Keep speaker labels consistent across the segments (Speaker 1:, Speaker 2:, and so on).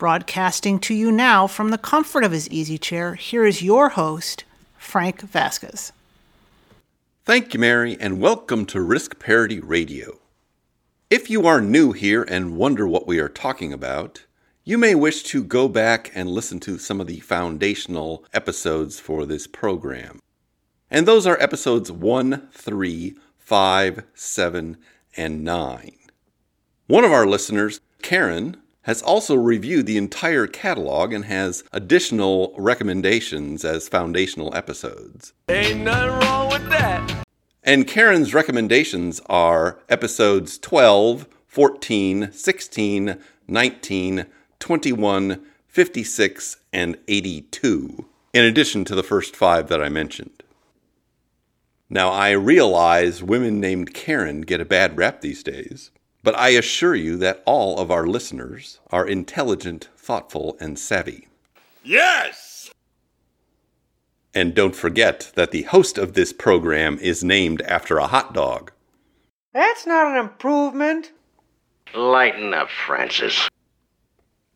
Speaker 1: Broadcasting to you now from the comfort of his easy chair, here is your host, Frank Vasquez.
Speaker 2: Thank you, Mary, and welcome to Risk Parity Radio. If you are new here and wonder what we are talking about, you may wish to go back and listen to some of the foundational episodes for this program. And those are episodes 1, 3, 5, 7, and 9. One of our listeners, Karen, has also reviewed the entire catalog and has additional recommendations as foundational episodes.
Speaker 3: Ain't nothing wrong with that.
Speaker 2: And Karen's recommendations are episodes 12, 14, 16, 19, 21, 56, and 82, in addition to the first five that I mentioned. Now, I realize women named Karen get a bad rap these days, but I assure you that all of our listeners are intelligent, thoughtful, and savvy.
Speaker 3: Yes!
Speaker 2: And don't forget that the host of this program is named after a hot dog.
Speaker 4: That's not an improvement.
Speaker 5: Lighten up, Francis.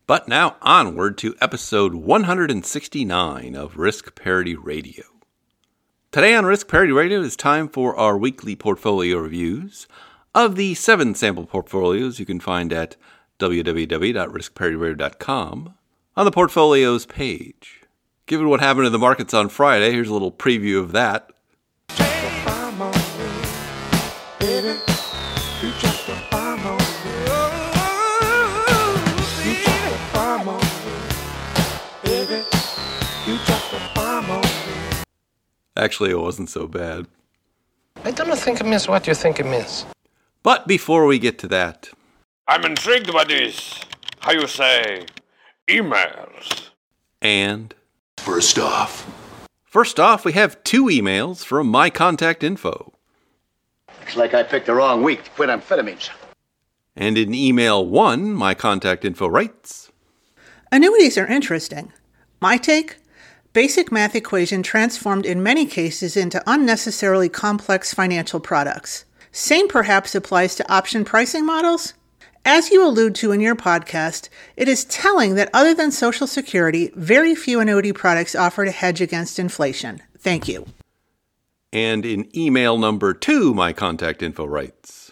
Speaker 2: But now onward to episode 169 of Risk Parity Radio. Today on Risk Parity Radio, it's time for our weekly portfolio reviews of the seven sample portfolios you can find at www.riskparityradio.com on the portfolios page. Given what happened in the markets on Friday, here's a little preview of that. Actually, it wasn't so bad.
Speaker 5: I don't think it means what you think it means.
Speaker 2: But before we get to that,
Speaker 3: I'm intrigued by this. How you say, emails.
Speaker 2: and
Speaker 6: First off,
Speaker 2: first off, we have two emails from my contact info.
Speaker 6: looks like I picked the wrong week to quit amphetamines.
Speaker 2: And in email one, my contact info writes,
Speaker 1: Annuities are interesting. My take? Basic math equation transformed in many cases into unnecessarily complex financial products. Same perhaps applies to option pricing models? As you allude to in your podcast, it is telling that other than Social Security, very few annuity products offer to hedge against inflation. Thank you.
Speaker 2: and in email number two, my contact info writes,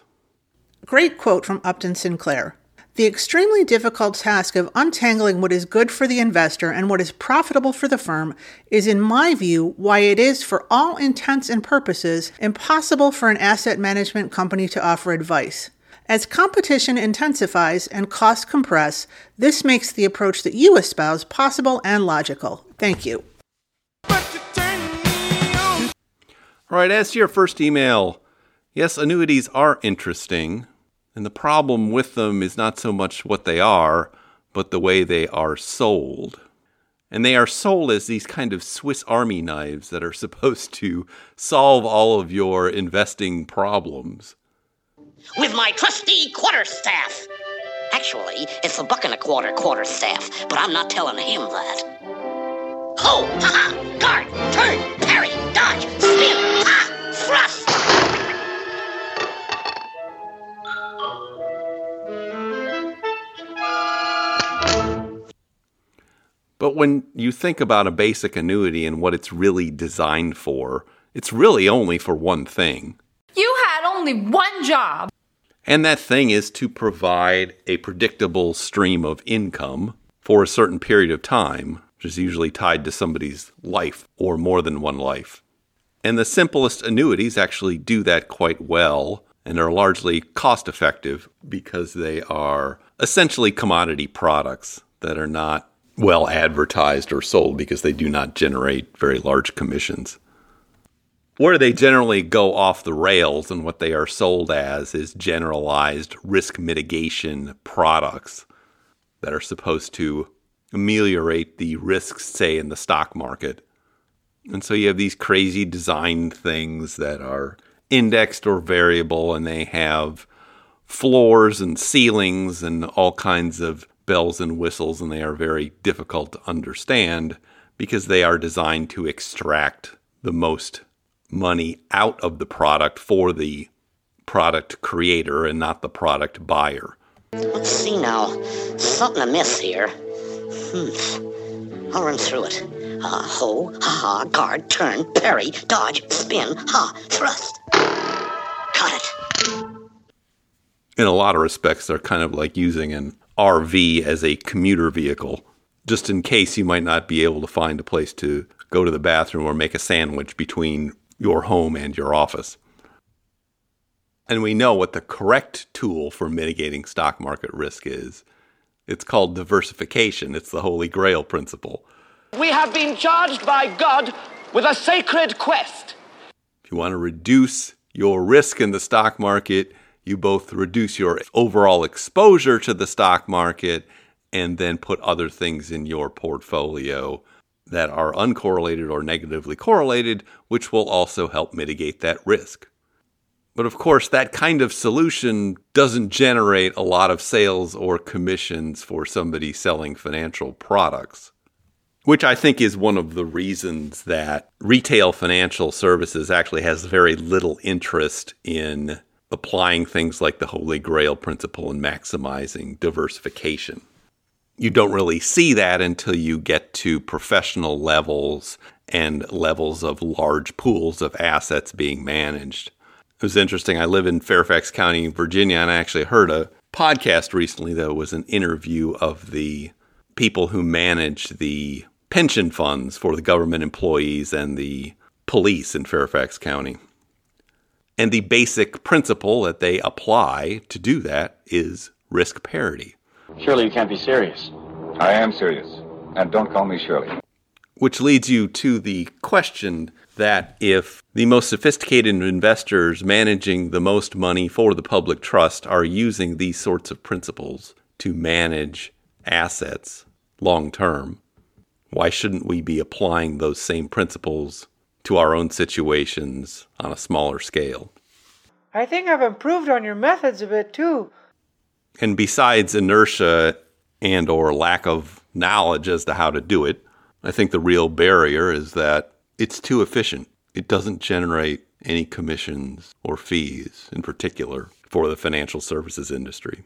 Speaker 1: Great quote from Upton Sinclair. The extremely difficult task of untangling what is good for the investor and what is profitable for the firm is, in my view, why it is, for all intents and purposes, impossible for an asset management company to offer advice. As competition intensifies and costs compress, this makes the approach that you espouse possible and logical. Thank you.
Speaker 2: All right, as to your first email, yes, annuities are interesting, and the problem with them is not so much what they are, but the way they are sold. And they are sold as these kind of Swiss Army knives that are supposed to solve all of your investing problems.
Speaker 7: with my trusty quarterstaff. Actually, it's the buck and a quarter quarterstaff, but I'm not telling him that. Ho! Ha ha! Guard! Turn! Parry! Dodge! Spin!
Speaker 2: But when you think about a basic annuity and what it's really designed for, it's really only for one thing.
Speaker 8: You had only one job.
Speaker 2: And that thing is to provide a predictable stream of income for a certain period of time, which is usually tied to somebody's life or more than one life. And the simplest annuities actually do that quite well and are largely cost effective because they are essentially commodity products that are not well advertised or sold because they do not generate very large commissions. Where they generally go off the rails and what they are sold as is generalized risk mitigation products that are supposed to ameliorate the risks, say, in the stock market. And so you have these crazy designed things that are indexed or variable, and they have floors and ceilings and all kinds of bells and whistles, and they are very difficult to understand because they are designed to extract the most money out of the product for the product creator and not the product buyer.
Speaker 7: Let's see now. Something amiss here. Hmm. I'll run through it. Uh, ho, ha ha, guard, turn, parry, dodge, spin, ha, thrust. Got it.
Speaker 2: In a lot of respects, they're kind of like using an RV as a commuter vehicle, just in case you might not be able to find a place to go to the bathroom or make a sandwich between your home and your office. And we know what the correct tool for mitigating stock market risk is. It's called diversification. It's the holy grail principle.
Speaker 9: We have been charged by God with a sacred quest.
Speaker 2: If you want to reduce your risk in the stock market, you both reduce your overall exposure to the stock market and then put other things in your portfolio that are uncorrelated or negatively correlated, which will also help mitigate that risk. But of course, that kind of solution doesn't generate a lot of sales or commissions for somebody selling financial products, which I think is one of the reasons that retail financial services actually has very little interest in applying things like the Holy Grail principle and maximizing diversification. You don't really see that until you get to professional levels and levels of large pools of assets being managed. It was interesting. I live in Fairfax County, Virginia, and I actually heard a podcast recently that was an interview of the people who manage the pension funds for the government employees and the police in Fairfax County. And the basic principle that they apply to do that is risk parity.
Speaker 6: Surely you can't be serious.
Speaker 10: I am serious. And don't call me Shirley.
Speaker 2: Which leads you to the question that if the most sophisticated investors managing the most money for the public trust are using these sorts of principles to manage assets long term, why shouldn't we be applying those same principles to our own situations on a smaller scale?
Speaker 4: I think I've improved on your methods a bit too.
Speaker 2: And besides inertia and or lack of knowledge as to how to do it, I think the real barrier is that it's too efficient. It doesn't generate any commissions or fees in particular for the financial services industry.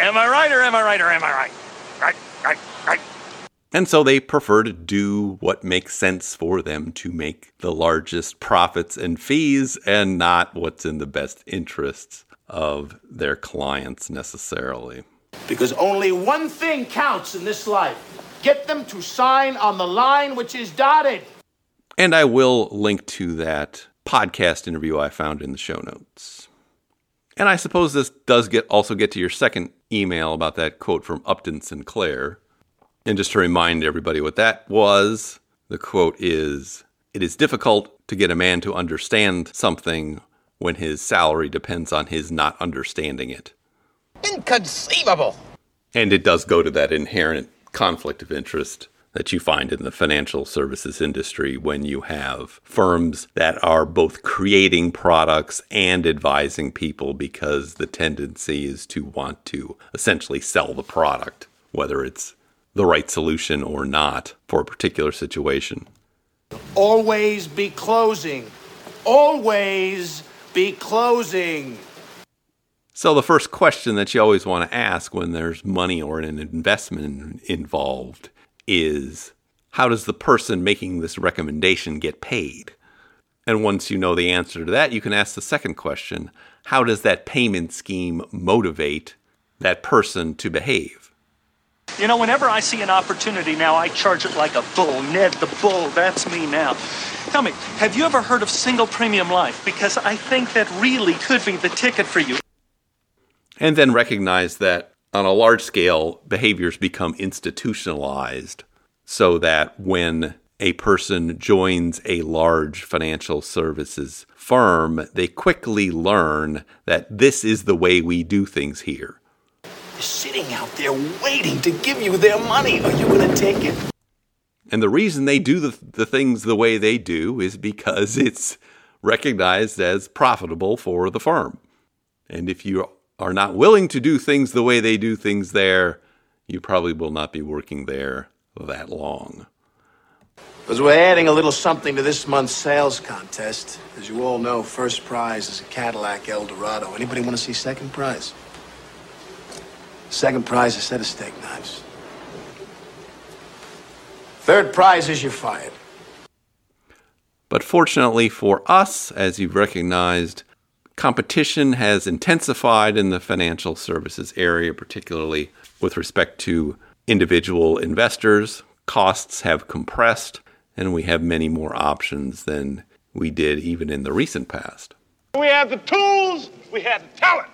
Speaker 3: Am I right or am I right or am I right? Right, right, right.
Speaker 2: And so they prefer to do what makes sense for them to make the largest profits and fees and not what's in the best interests of their clients necessarily.
Speaker 9: Because only one thing counts in this life get them to sign on the line which is dotted.
Speaker 2: And I will link to that podcast interview I found in the show notes. And I suppose this does get also get to your second email about that quote from Upton Sinclair. And just to remind everybody what that was, the quote is It is difficult to get a man to understand something when his salary depends on his not understanding it.
Speaker 5: Inconceivable!
Speaker 2: And it does go to that inherent conflict of interest that you find in the financial services industry when you have firms that are both creating products and advising people because the tendency is to want to essentially sell the product, whether it's the right solution or not for a particular situation.
Speaker 9: Always be closing. Always be closing.
Speaker 2: So, the first question that you always want to ask when there's money or an investment involved is how does the person making this recommendation get paid? And once you know the answer to that, you can ask the second question how does that payment scheme motivate that person to behave?
Speaker 11: You know, whenever I see an opportunity now, I charge it like a bull. Ned the Bull, that's me now. Tell me, have you ever heard of single premium life? Because I think that really could be the ticket for you.
Speaker 2: And then recognize that on a large scale, behaviors become institutionalized so that when a person joins a large financial services firm, they quickly learn that this is the way we do things here.
Speaker 9: Is sitting out there waiting to give you their money. Are you going to take it?
Speaker 2: And the reason they do the, the things the way they do is because it's recognized as profitable for the firm. And if you are not willing to do things the way they do things there, you probably will not be working there that long.
Speaker 9: Because we're adding a little something to this month's sales contest. As you all know, first prize is a Cadillac Eldorado. Anybody want to see second prize? Second prize is a set of steak knives. Third prize is you're fired.
Speaker 2: But fortunately for us, as you've recognized, competition has intensified in the financial services area, particularly with respect to individual investors. Costs have compressed, and we have many more options than we did even in the recent past.
Speaker 3: We had the tools, we had the talent.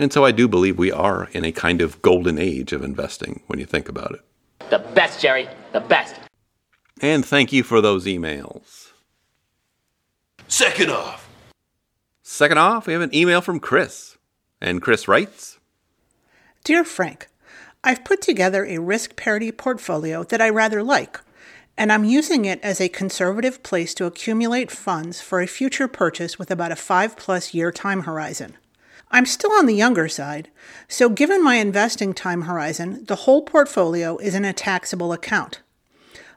Speaker 2: And so I do believe we are in a kind of golden age of investing when you think about it.
Speaker 12: The best, Jerry. The best.
Speaker 2: And thank you for those emails.
Speaker 9: Second off.
Speaker 2: Second off, we have an email from Chris. And Chris writes
Speaker 1: Dear Frank, I've put together a risk parity portfolio that I rather like, and I'm using it as a conservative place to accumulate funds for a future purchase with about a five plus year time horizon. I'm still on the younger side, so given my investing time horizon, the whole portfolio is in a taxable account.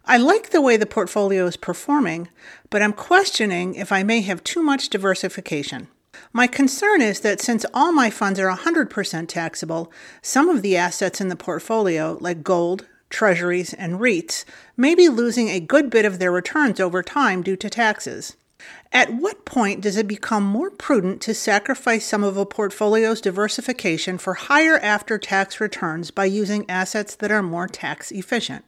Speaker 1: I like the way the portfolio is performing, but I'm questioning if I may have too much diversification. My concern is that since all my funds are 100% taxable, some of the assets in the portfolio, like gold, treasuries, and REITs, may be losing a good bit of their returns over time due to taxes. At what point does it become more prudent to sacrifice some of a portfolio's diversification for higher after tax returns by using assets that are more tax efficient?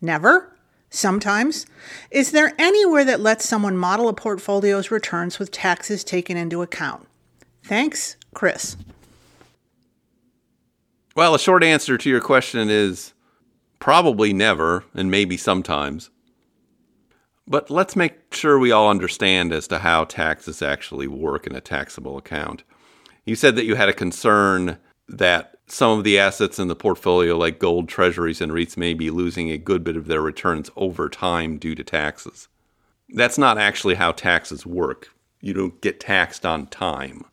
Speaker 1: Never? Sometimes? Is there anywhere that lets someone model a portfolio's returns with taxes taken into account? Thanks, Chris.
Speaker 2: Well, a short answer to your question is probably never, and maybe sometimes. But let's make sure we all understand as to how taxes actually work in a taxable account. You said that you had a concern that some of the assets in the portfolio, like gold, treasuries, and REITs, may be losing a good bit of their returns over time due to taxes. That's not actually how taxes work. You don't get taxed on time.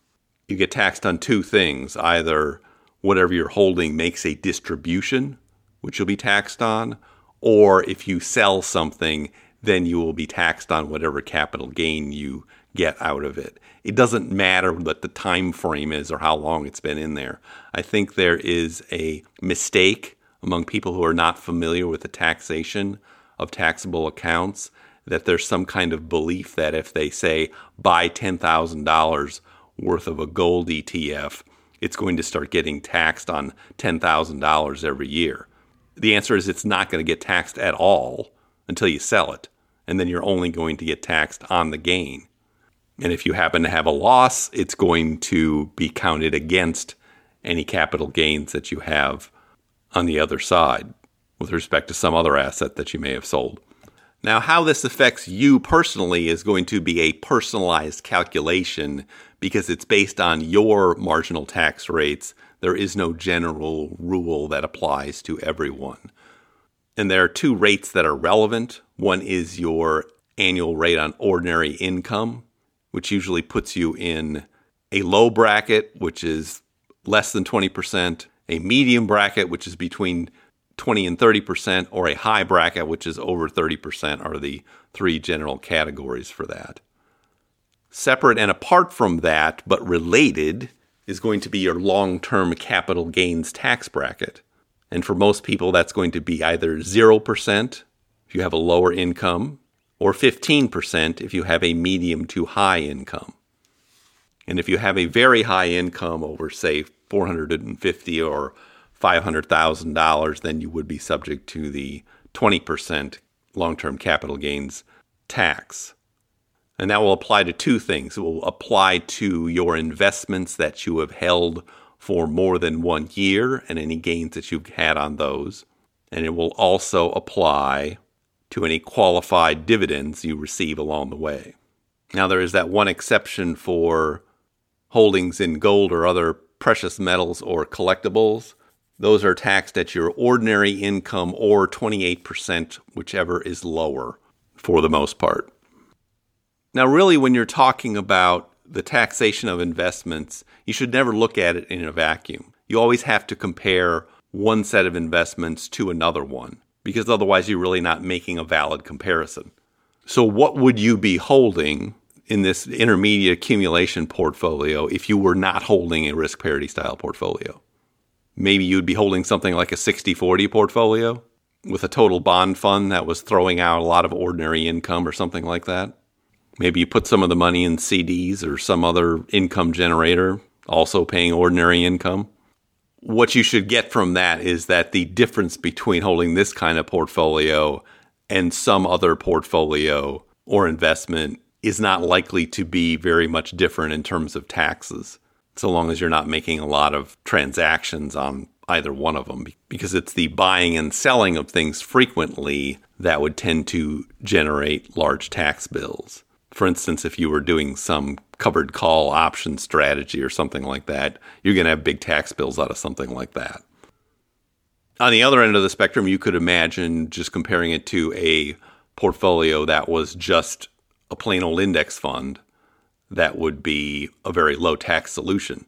Speaker 2: You get taxed on two things either whatever you're holding makes a distribution, which you'll be taxed on, or if you sell something then you will be taxed on whatever capital gain you get out of it. It doesn't matter what the time frame is or how long it's been in there. I think there is a mistake among people who are not familiar with the taxation of taxable accounts that there's some kind of belief that if they say buy $10,000 worth of a gold ETF, it's going to start getting taxed on $10,000 every year. The answer is it's not going to get taxed at all until you sell it and then you're only going to get taxed on the gain. And if you happen to have a loss, it's going to be counted against any capital gains that you have on the other side with respect to some other asset that you may have sold. Now, how this affects you personally is going to be a personalized calculation because it's based on your marginal tax rates. There is no general rule that applies to everyone. And there are two rates that are relevant. One is your annual rate on ordinary income, which usually puts you in a low bracket, which is less than 20%, a medium bracket, which is between 20 and 30%, or a high bracket, which is over 30%, are the three general categories for that. Separate and apart from that, but related, is going to be your long term capital gains tax bracket. And for most people, that's going to be either 0% if you have a lower income, or 15% if you have a medium to high income. And if you have a very high income over, say, 450 or $500,000, then you would be subject to the 20% long term capital gains tax. And that will apply to two things. It will apply to your investments that you have held for more than one year and any gains that you've had on those. And it will also apply to any qualified dividends you receive along the way. Now, there is that one exception for holdings in gold or other precious metals or collectibles. those are taxed at your ordinary income or 28%, whichever is lower for the most part. Now, really, when you're talking about the taxation of investments, you should never look at it in a vacuum. You always have to compare one set of investments to another one because otherwise you're really not making a valid comparison. So, what would you be holding in this intermediate accumulation portfolio if you were not holding a risk parity style portfolio? Maybe you'd be holding something like a 60 40 portfolio with a total bond fund that was throwing out a lot of ordinary income or something like that. Maybe you put some of the money in CDs or some other income generator, also paying ordinary income. What you should get from that is that the difference between holding this kind of portfolio and some other portfolio or investment is not likely to be very much different in terms of taxes, so long as you're not making a lot of transactions on either one of them, because it's the buying and selling of things frequently that would tend to generate large tax bills. For instance, if you were doing some covered call option strategy or something like that, you're going to have big tax bills out of something like that. On the other end of the spectrum, you could imagine just comparing it to a portfolio that was just a plain old index fund that would be a very low tax solution.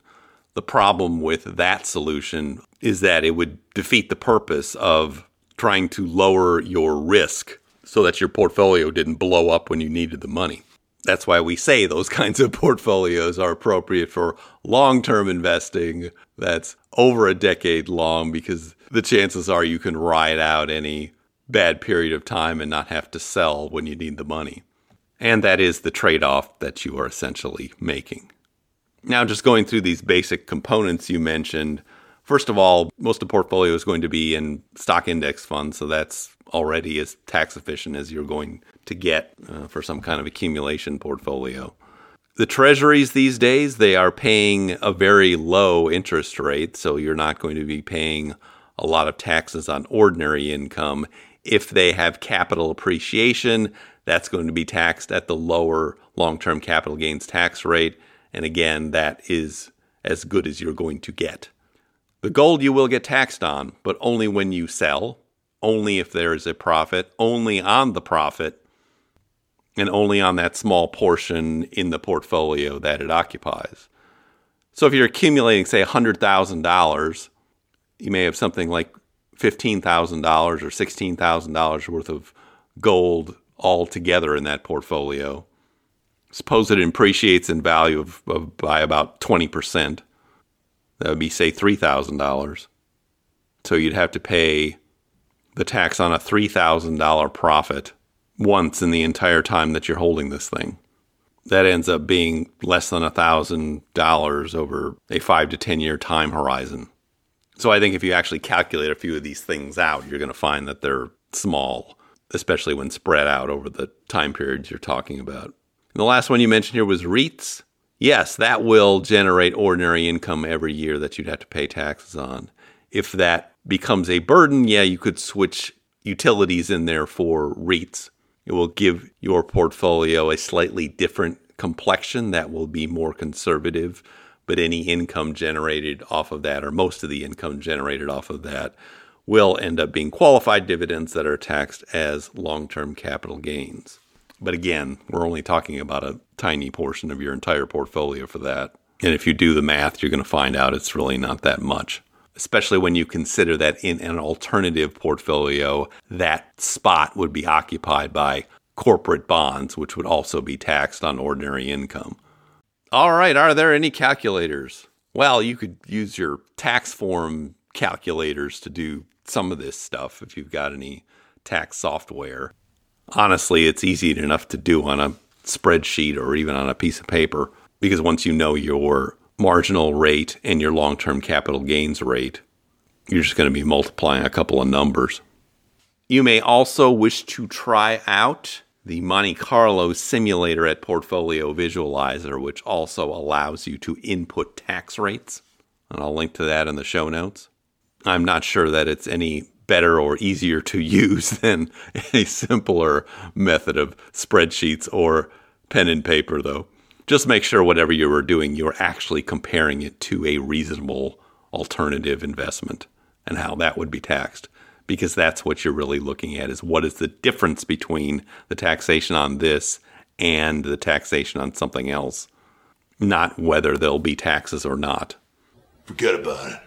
Speaker 2: The problem with that solution is that it would defeat the purpose of trying to lower your risk so that your portfolio didn't blow up when you needed the money. That's why we say those kinds of portfolios are appropriate for long term investing that's over a decade long because the chances are you can ride out any bad period of time and not have to sell when you need the money. And that is the trade off that you are essentially making. Now, just going through these basic components you mentioned, first of all, most of the portfolio is going to be in stock index funds, so that's already as tax efficient as you're going to get uh, for some kind of accumulation portfolio. The treasuries these days, they are paying a very low interest rate, so you're not going to be paying a lot of taxes on ordinary income. If they have capital appreciation, that's going to be taxed at the lower long term capital gains tax rate. And again, that is as good as you're going to get. The gold you will get taxed on, but only when you sell, only if there is a profit, only on the profit, and only on that small portion in the portfolio that it occupies. So if you're accumulating, say, $100,000, you may have something like $15,000 or $16,000 worth of gold all together in that portfolio. Suppose it appreciates in value of, of by about 20%. That would be, say, $3,000. So you'd have to pay the tax on a $3,000 profit once in the entire time that you're holding this thing. That ends up being less than $1,000 over a five to 10 year time horizon. So I think if you actually calculate a few of these things out, you're going to find that they're small, especially when spread out over the time periods you're talking about. And the last one you mentioned here was REITs. Yes, that will generate ordinary income every year that you'd have to pay taxes on. If that becomes a burden, yeah, you could switch utilities in there for REITs. It will give your portfolio a slightly different complexion that will be more conservative, but any income generated off of that, or most of the income generated off of that, will end up being qualified dividends that are taxed as long term capital gains. But again, we're only talking about a tiny portion of your entire portfolio for that. And if you do the math, you're going to find out it's really not that much especially when you consider that in an alternative portfolio, that spot would be occupied by corporate bonds, which would also be taxed on ordinary income. All right, are there any calculators? Well, you could use your tax form calculators to do some of this stuff if you've got any tax software. Honestly, it's easy enough to do on a spreadsheet or even on a piece of paper because once you know your marginal rate and your long term capital gains rate. You're just going to be multiplying a couple of numbers. You may also wish to try out the Monte Carlo simulator at Portfolio Visualizer, which also allows you to input tax rates. And I'll link to that in the show notes. I'm not sure that it's any better or easier to use than a simpler method of spreadsheets or pen and paper, though just make sure whatever you are doing, you're actually comparing it to a reasonable alternative investment. and how that would be taxed because that's what you're really looking at is what is the difference between the taxation on this and the taxation on something else, not whether there'll be taxes or not.
Speaker 9: Forget about it.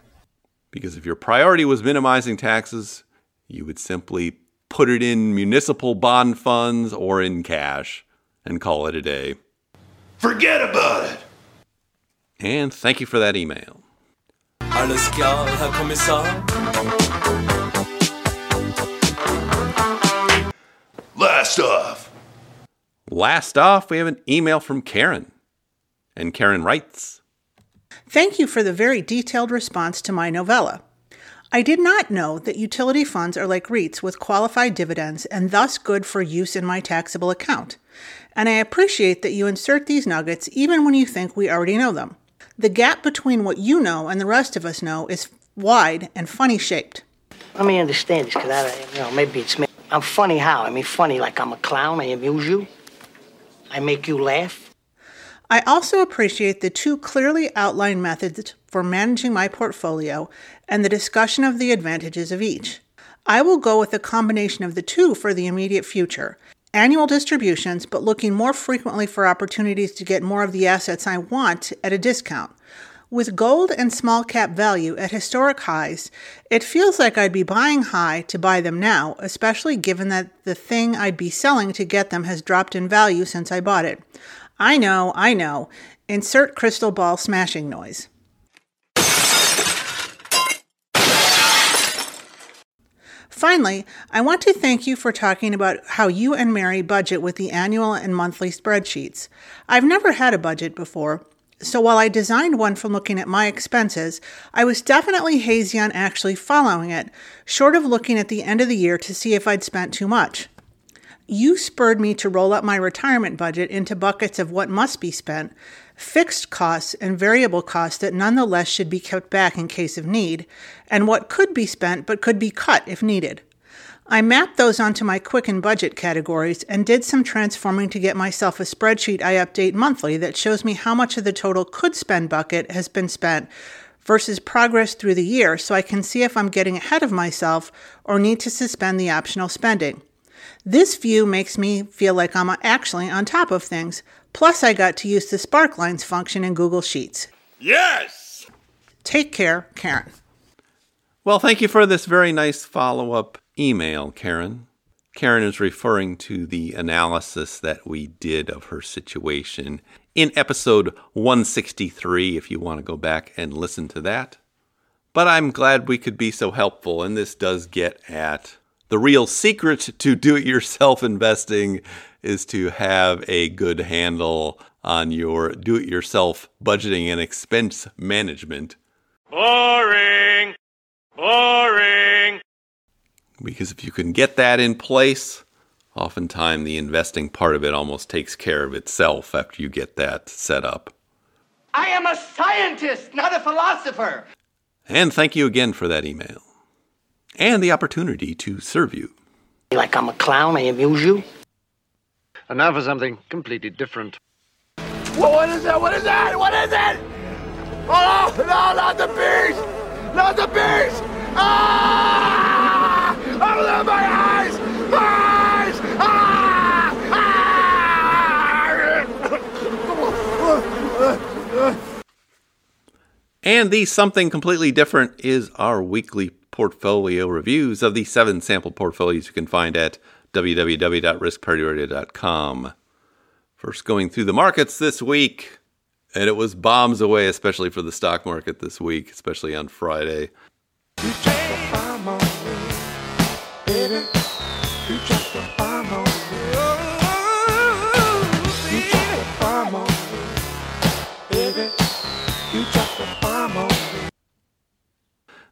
Speaker 2: Because if your priority was minimizing taxes, you would simply put it in municipal bond funds or in cash and call it a day.
Speaker 9: Forget about it.
Speaker 2: And thank you for that email.
Speaker 13: Alles klar, Herr Kommissar.
Speaker 9: Last off.
Speaker 2: Last off, we have an email from Karen. And Karen writes
Speaker 1: Thank you for the very detailed response to my novella. I did not know that utility funds are like REITs with qualified dividends and thus good for use in my taxable account. And I appreciate that you insert these nuggets even when you think we already know them. The gap between what you know and the rest of us know is wide and funny shaped.
Speaker 14: Let me understand this, because I, you know, maybe it's me. I'm funny how? I mean, funny like I'm a clown, I amuse you, I make you laugh.
Speaker 1: I also appreciate the two clearly outlined methods for managing my portfolio and the discussion of the advantages of each. I will go with a combination of the two for the immediate future annual distributions, but looking more frequently for opportunities to get more of the assets I want at a discount. With gold and small cap value at historic highs, it feels like I'd be buying high to buy them now, especially given that the thing I'd be selling to get them has dropped in value since I bought it. I know, I know. Insert crystal ball smashing noise. Finally, I want to thank you for talking about how you and Mary budget with the annual and monthly spreadsheets. I've never had a budget before, so while I designed one from looking at my expenses, I was definitely hazy on actually following it, short of looking at the end of the year to see if I'd spent too much. You spurred me to roll up my retirement budget into buckets of what must be spent, fixed costs and variable costs that nonetheless should be kept back in case of need, and what could be spent but could be cut if needed. I mapped those onto my quicken budget categories and did some transforming to get myself a spreadsheet I update monthly that shows me how much of the total could spend bucket has been spent versus progress through the year so I can see if I'm getting ahead of myself or need to suspend the optional spending. This view makes me feel like I'm actually on top of things. Plus, I got to use the Sparklines function in Google Sheets.
Speaker 3: Yes!
Speaker 1: Take care, Karen.
Speaker 2: Well, thank you for this very nice follow up email, Karen. Karen is referring to the analysis that we did of her situation in episode 163, if you want to go back and listen to that. But I'm glad we could be so helpful, and this does get at the real secret to do it yourself investing is to have a good handle on your do it yourself budgeting and expense management.
Speaker 3: Boring! Boring!
Speaker 2: Because if you can get that in place, oftentimes the investing part of it almost takes care of itself after you get that set up.
Speaker 5: I am a scientist, not a philosopher.
Speaker 2: And thank you again for that email and the opportunity to serve you.
Speaker 14: Like I'm a clown, I amuse you.
Speaker 15: And now for something completely different.
Speaker 5: Well, what is that? What is that? What is it? Oh, no, not the beast! Not the beast! Ah! Open my eyes! Eyes! Ah!
Speaker 2: Ah! And the something completely different is our weekly portfolio reviews of the seven sample portfolios you can find at www.riskparityradio.com. First, going through the markets this week, and it was bombs away, especially for the stock market this week, especially on Friday.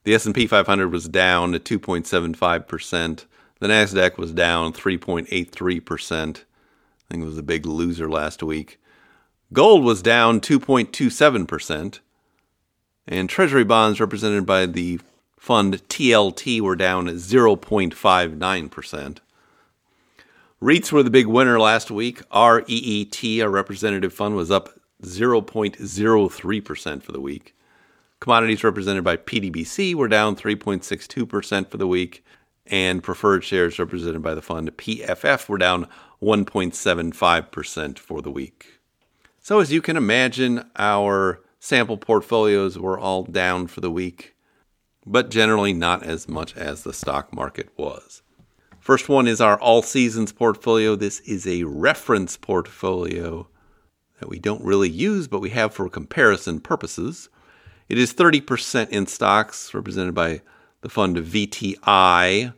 Speaker 2: The S&P 500 was down at 2.75%. The Nasdaq was down 3.83%. I think it was a big loser last week. Gold was down 2.27%. And treasury bonds represented by the fund TLT were down at 0.59%. REITs were the big winner last week. REET, our representative fund, was up 0.03% for the week. Commodities represented by PDBC were down 3.62% for the week, and preferred shares represented by the fund PFF were down 1.75% for the week. So, as you can imagine, our sample portfolios were all down for the week, but generally not as much as the stock market was. First one is our all seasons portfolio. This is a reference portfolio that we don't really use, but we have for comparison purposes. It is 30% in stocks, represented by the fund VTI.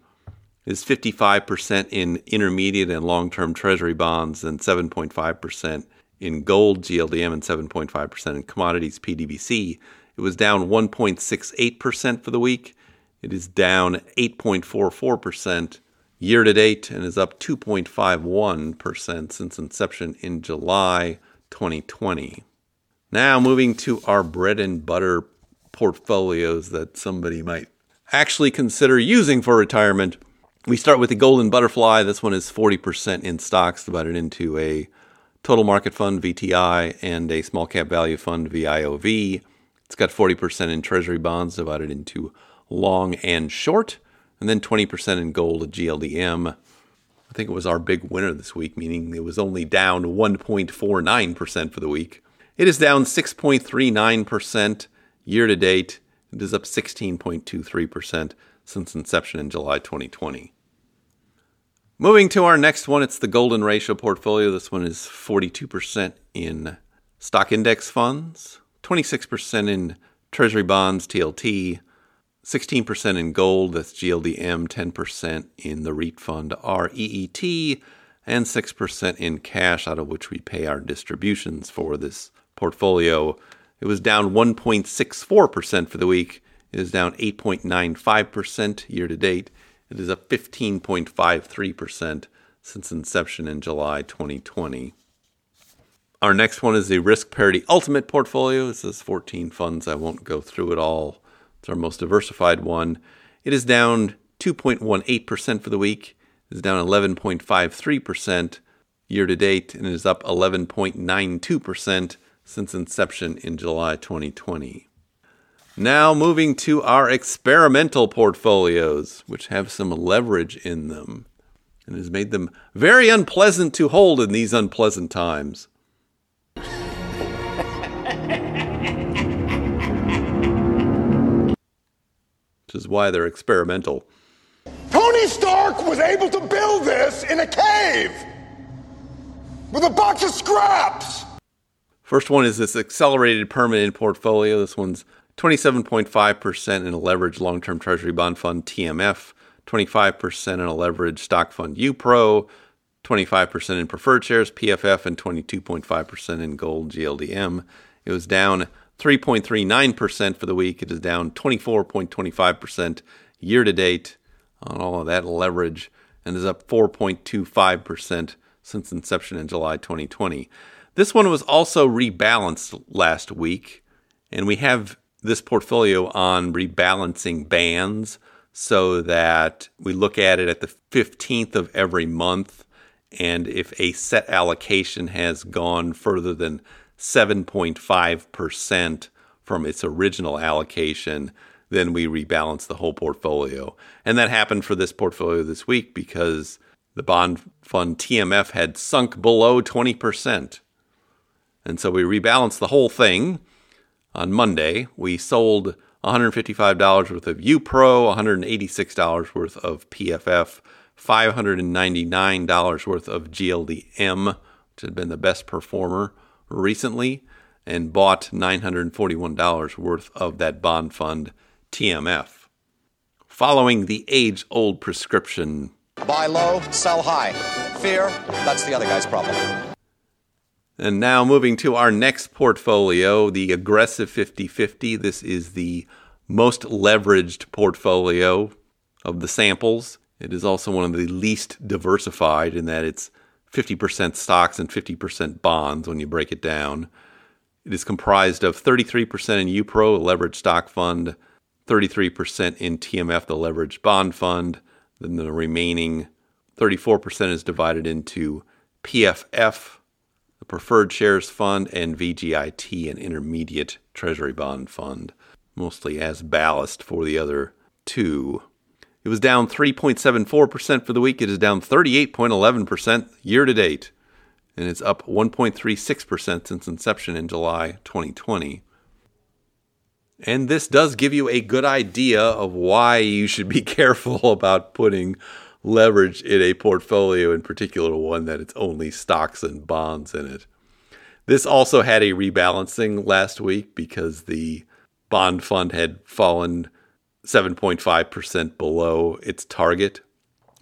Speaker 2: It is 55% in intermediate and long term treasury bonds, and 7.5% in gold GLDM, and 7.5% in commodities PDBC. It was down 1.68% for the week. It is down 8.44% year to date and is up 2.51% since inception in July 2020. Now, moving to our bread and butter portfolios that somebody might actually consider using for retirement. We start with the Golden Butterfly. This one is 40% in stocks, divided into a total market fund, VTI, and a small cap value fund, VIOV. It's got 40% in treasury bonds, divided into long and short, and then 20% in gold, GLDM. I think it was our big winner this week, meaning it was only down 1.49% for the week. It is down 6.39% year to date. It is up 16.23% since inception in July 2020. Moving to our next one, it's the Golden Ratio portfolio. This one is 42% in stock index funds, 26% in treasury bonds, TLT, 16% in gold, that's GLDM, 10% in the REIT fund, REET, and 6% in cash, out of which we pay our distributions for this portfolio. It was down 1.64% for the week. It is down 8.95% year to date. It is up 15.53% since inception in July 2020. Our next one is the Risk Parity Ultimate portfolio. This is 14 funds. I won't go through it all. It's our most diversified one. It is down 2.18% for the week. It is down 11.53% year to date, and it is up 11.92% since inception in July 2020. Now, moving to our experimental portfolios, which have some leverage in them and has made them very unpleasant to hold in these unpleasant times. which is why they're experimental.
Speaker 5: Tony Stark was able to build this in a cave with a box of scraps.
Speaker 2: First one is this accelerated permanent portfolio. This one's 27.5% in a leveraged long term treasury bond fund, TMF, 25% in a leveraged stock fund, UPRO, 25% in preferred shares, PFF, and 22.5% in gold, GLDM. It was down 3.39% for the week. It is down 24.25% year to date on all of that leverage and is up 4.25% since inception in July 2020. This one was also rebalanced last week, and we have this portfolio on rebalancing bands so that we look at it at the 15th of every month. And if a set allocation has gone further than 7.5% from its original allocation, then we rebalance the whole portfolio. And that happened for this portfolio this week because the bond fund TMF had sunk below 20%. And so we rebalanced the whole thing on Monday. We sold $155 worth of UPRO, $186 worth of PFF, $599 worth of GLDM, which had been the best performer recently and bought $941 worth of that bond fund TMF. Following the age old prescription
Speaker 16: buy low, sell high. Fear, that's the other guy's problem.
Speaker 2: And now moving to our next portfolio, the aggressive 50 50. This is the most leveraged portfolio of the samples. It is also one of the least diversified in that it's 50% stocks and 50% bonds when you break it down. It is comprised of 33% in UPRO, a leveraged stock fund, 33% in TMF, the leveraged bond fund. Then the remaining 34% is divided into PFF, preferred shares fund and VGIT, an intermediate treasury bond fund. mostly as ballast for the other two. It was down 3.74% for the week. It is down 38.11% year to date. And it's up 1.36% since inception in July 2020. And this does give you a good idea of why you should be careful about putting leverage in a portfolio, in particular one that it's only stocks and bonds in it. This also had a rebalancing last week because the bond fund had fallen 7.5% below its target.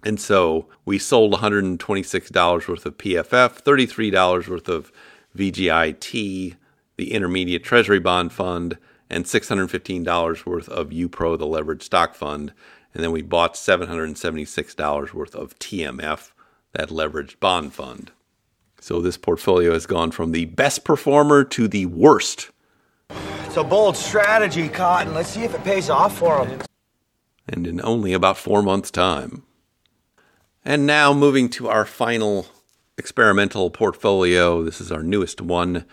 Speaker 2: And so we sold $126 worth of PFF, $33 worth of VGIT, the intermediate treasury bond fund, and $615 worth of UPRO, the leveraged stock fund. And then we bought $776 worth of TMF, that leveraged bond fund. So this portfolio has gone from the best performer to the worst.
Speaker 17: It's a bold strategy, Cotton. Let's see if it pays off for him.
Speaker 2: And in only about four months' time. And now moving to our final experimental portfolio. This is our newest one.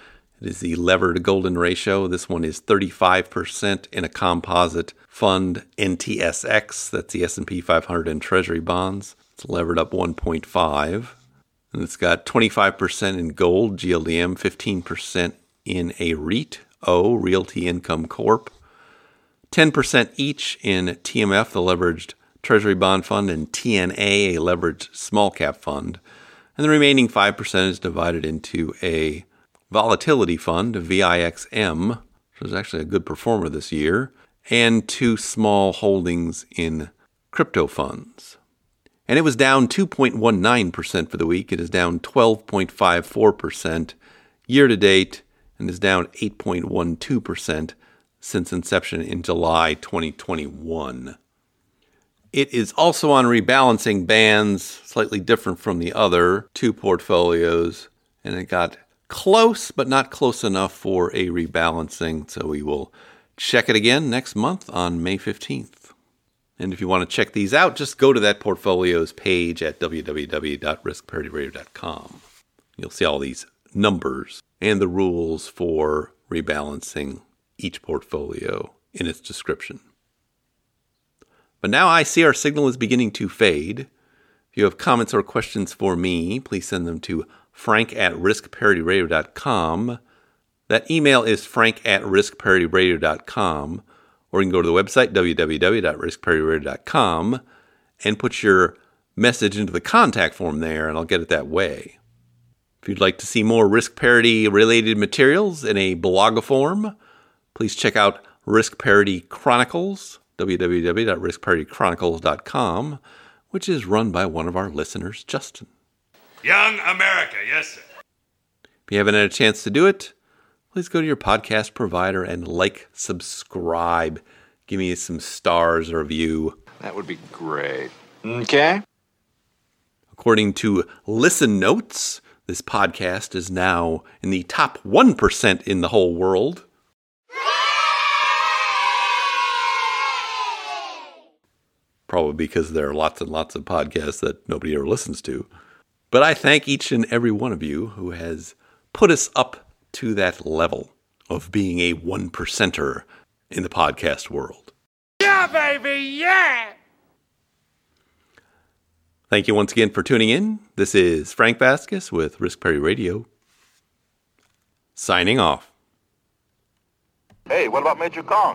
Speaker 2: It is the levered golden ratio. This one is 35% in a composite fund NTSX. That's the S&P 500 and Treasury bonds. It's levered up 1.5. And it's got 25% in gold, GLDM, 15% in a REIT, O, Realty Income Corp, 10% each in TMF, the leveraged Treasury Bond Fund, and TNA, a leveraged small cap fund. And the remaining 5% is divided into a volatility fund, VIXM, which was actually a good performer this year, and two small holdings in crypto funds and it was down 2.19% for the week. It is down 12.54% year to date and is down 8.12% since inception in July 2021. It is also on rebalancing bands, slightly different from the other two portfolios, and it got close, but not close enough for a rebalancing. So we will check it again next month on May 15th. And if you want to check these out, just go to that portfolios page at www.riskparityradio.com. You'll see all these numbers and the rules for rebalancing each portfolio in its description. But now I see our signal is beginning to fade. If you have comments or questions for me, please send them to frank at riskparityradio.com. That email is frank at riskparityradio.com or you can go to the website, www.riskparityradio.com, and put your message into the contact form there, and I'll get it that way. If you'd like to see more risk parity related materials in a blogoform, please check out Risk Parity Chronicles, www.riskparitychronicles.com, which is run by one of our listeners, Justin.
Speaker 3: Young America, yes, sir.
Speaker 2: If you haven't had a chance to do it, please go to your podcast provider and like, subscribe. Give me some stars or review.
Speaker 10: That would be great. Okay.
Speaker 2: According to Listen Notes, this podcast is now in the top 1% in the whole world. Probably because there are lots and lots of podcasts that nobody ever listens to. But I thank each and every one of you who has put us up to that level of being a one percenter in the podcast world.
Speaker 4: Yeah, baby, yeah!
Speaker 2: Thank you once again for tuning in. This is Frank Vasquez with Risk Parity Radio, signing off.
Speaker 18: Hey, what about Major Kong?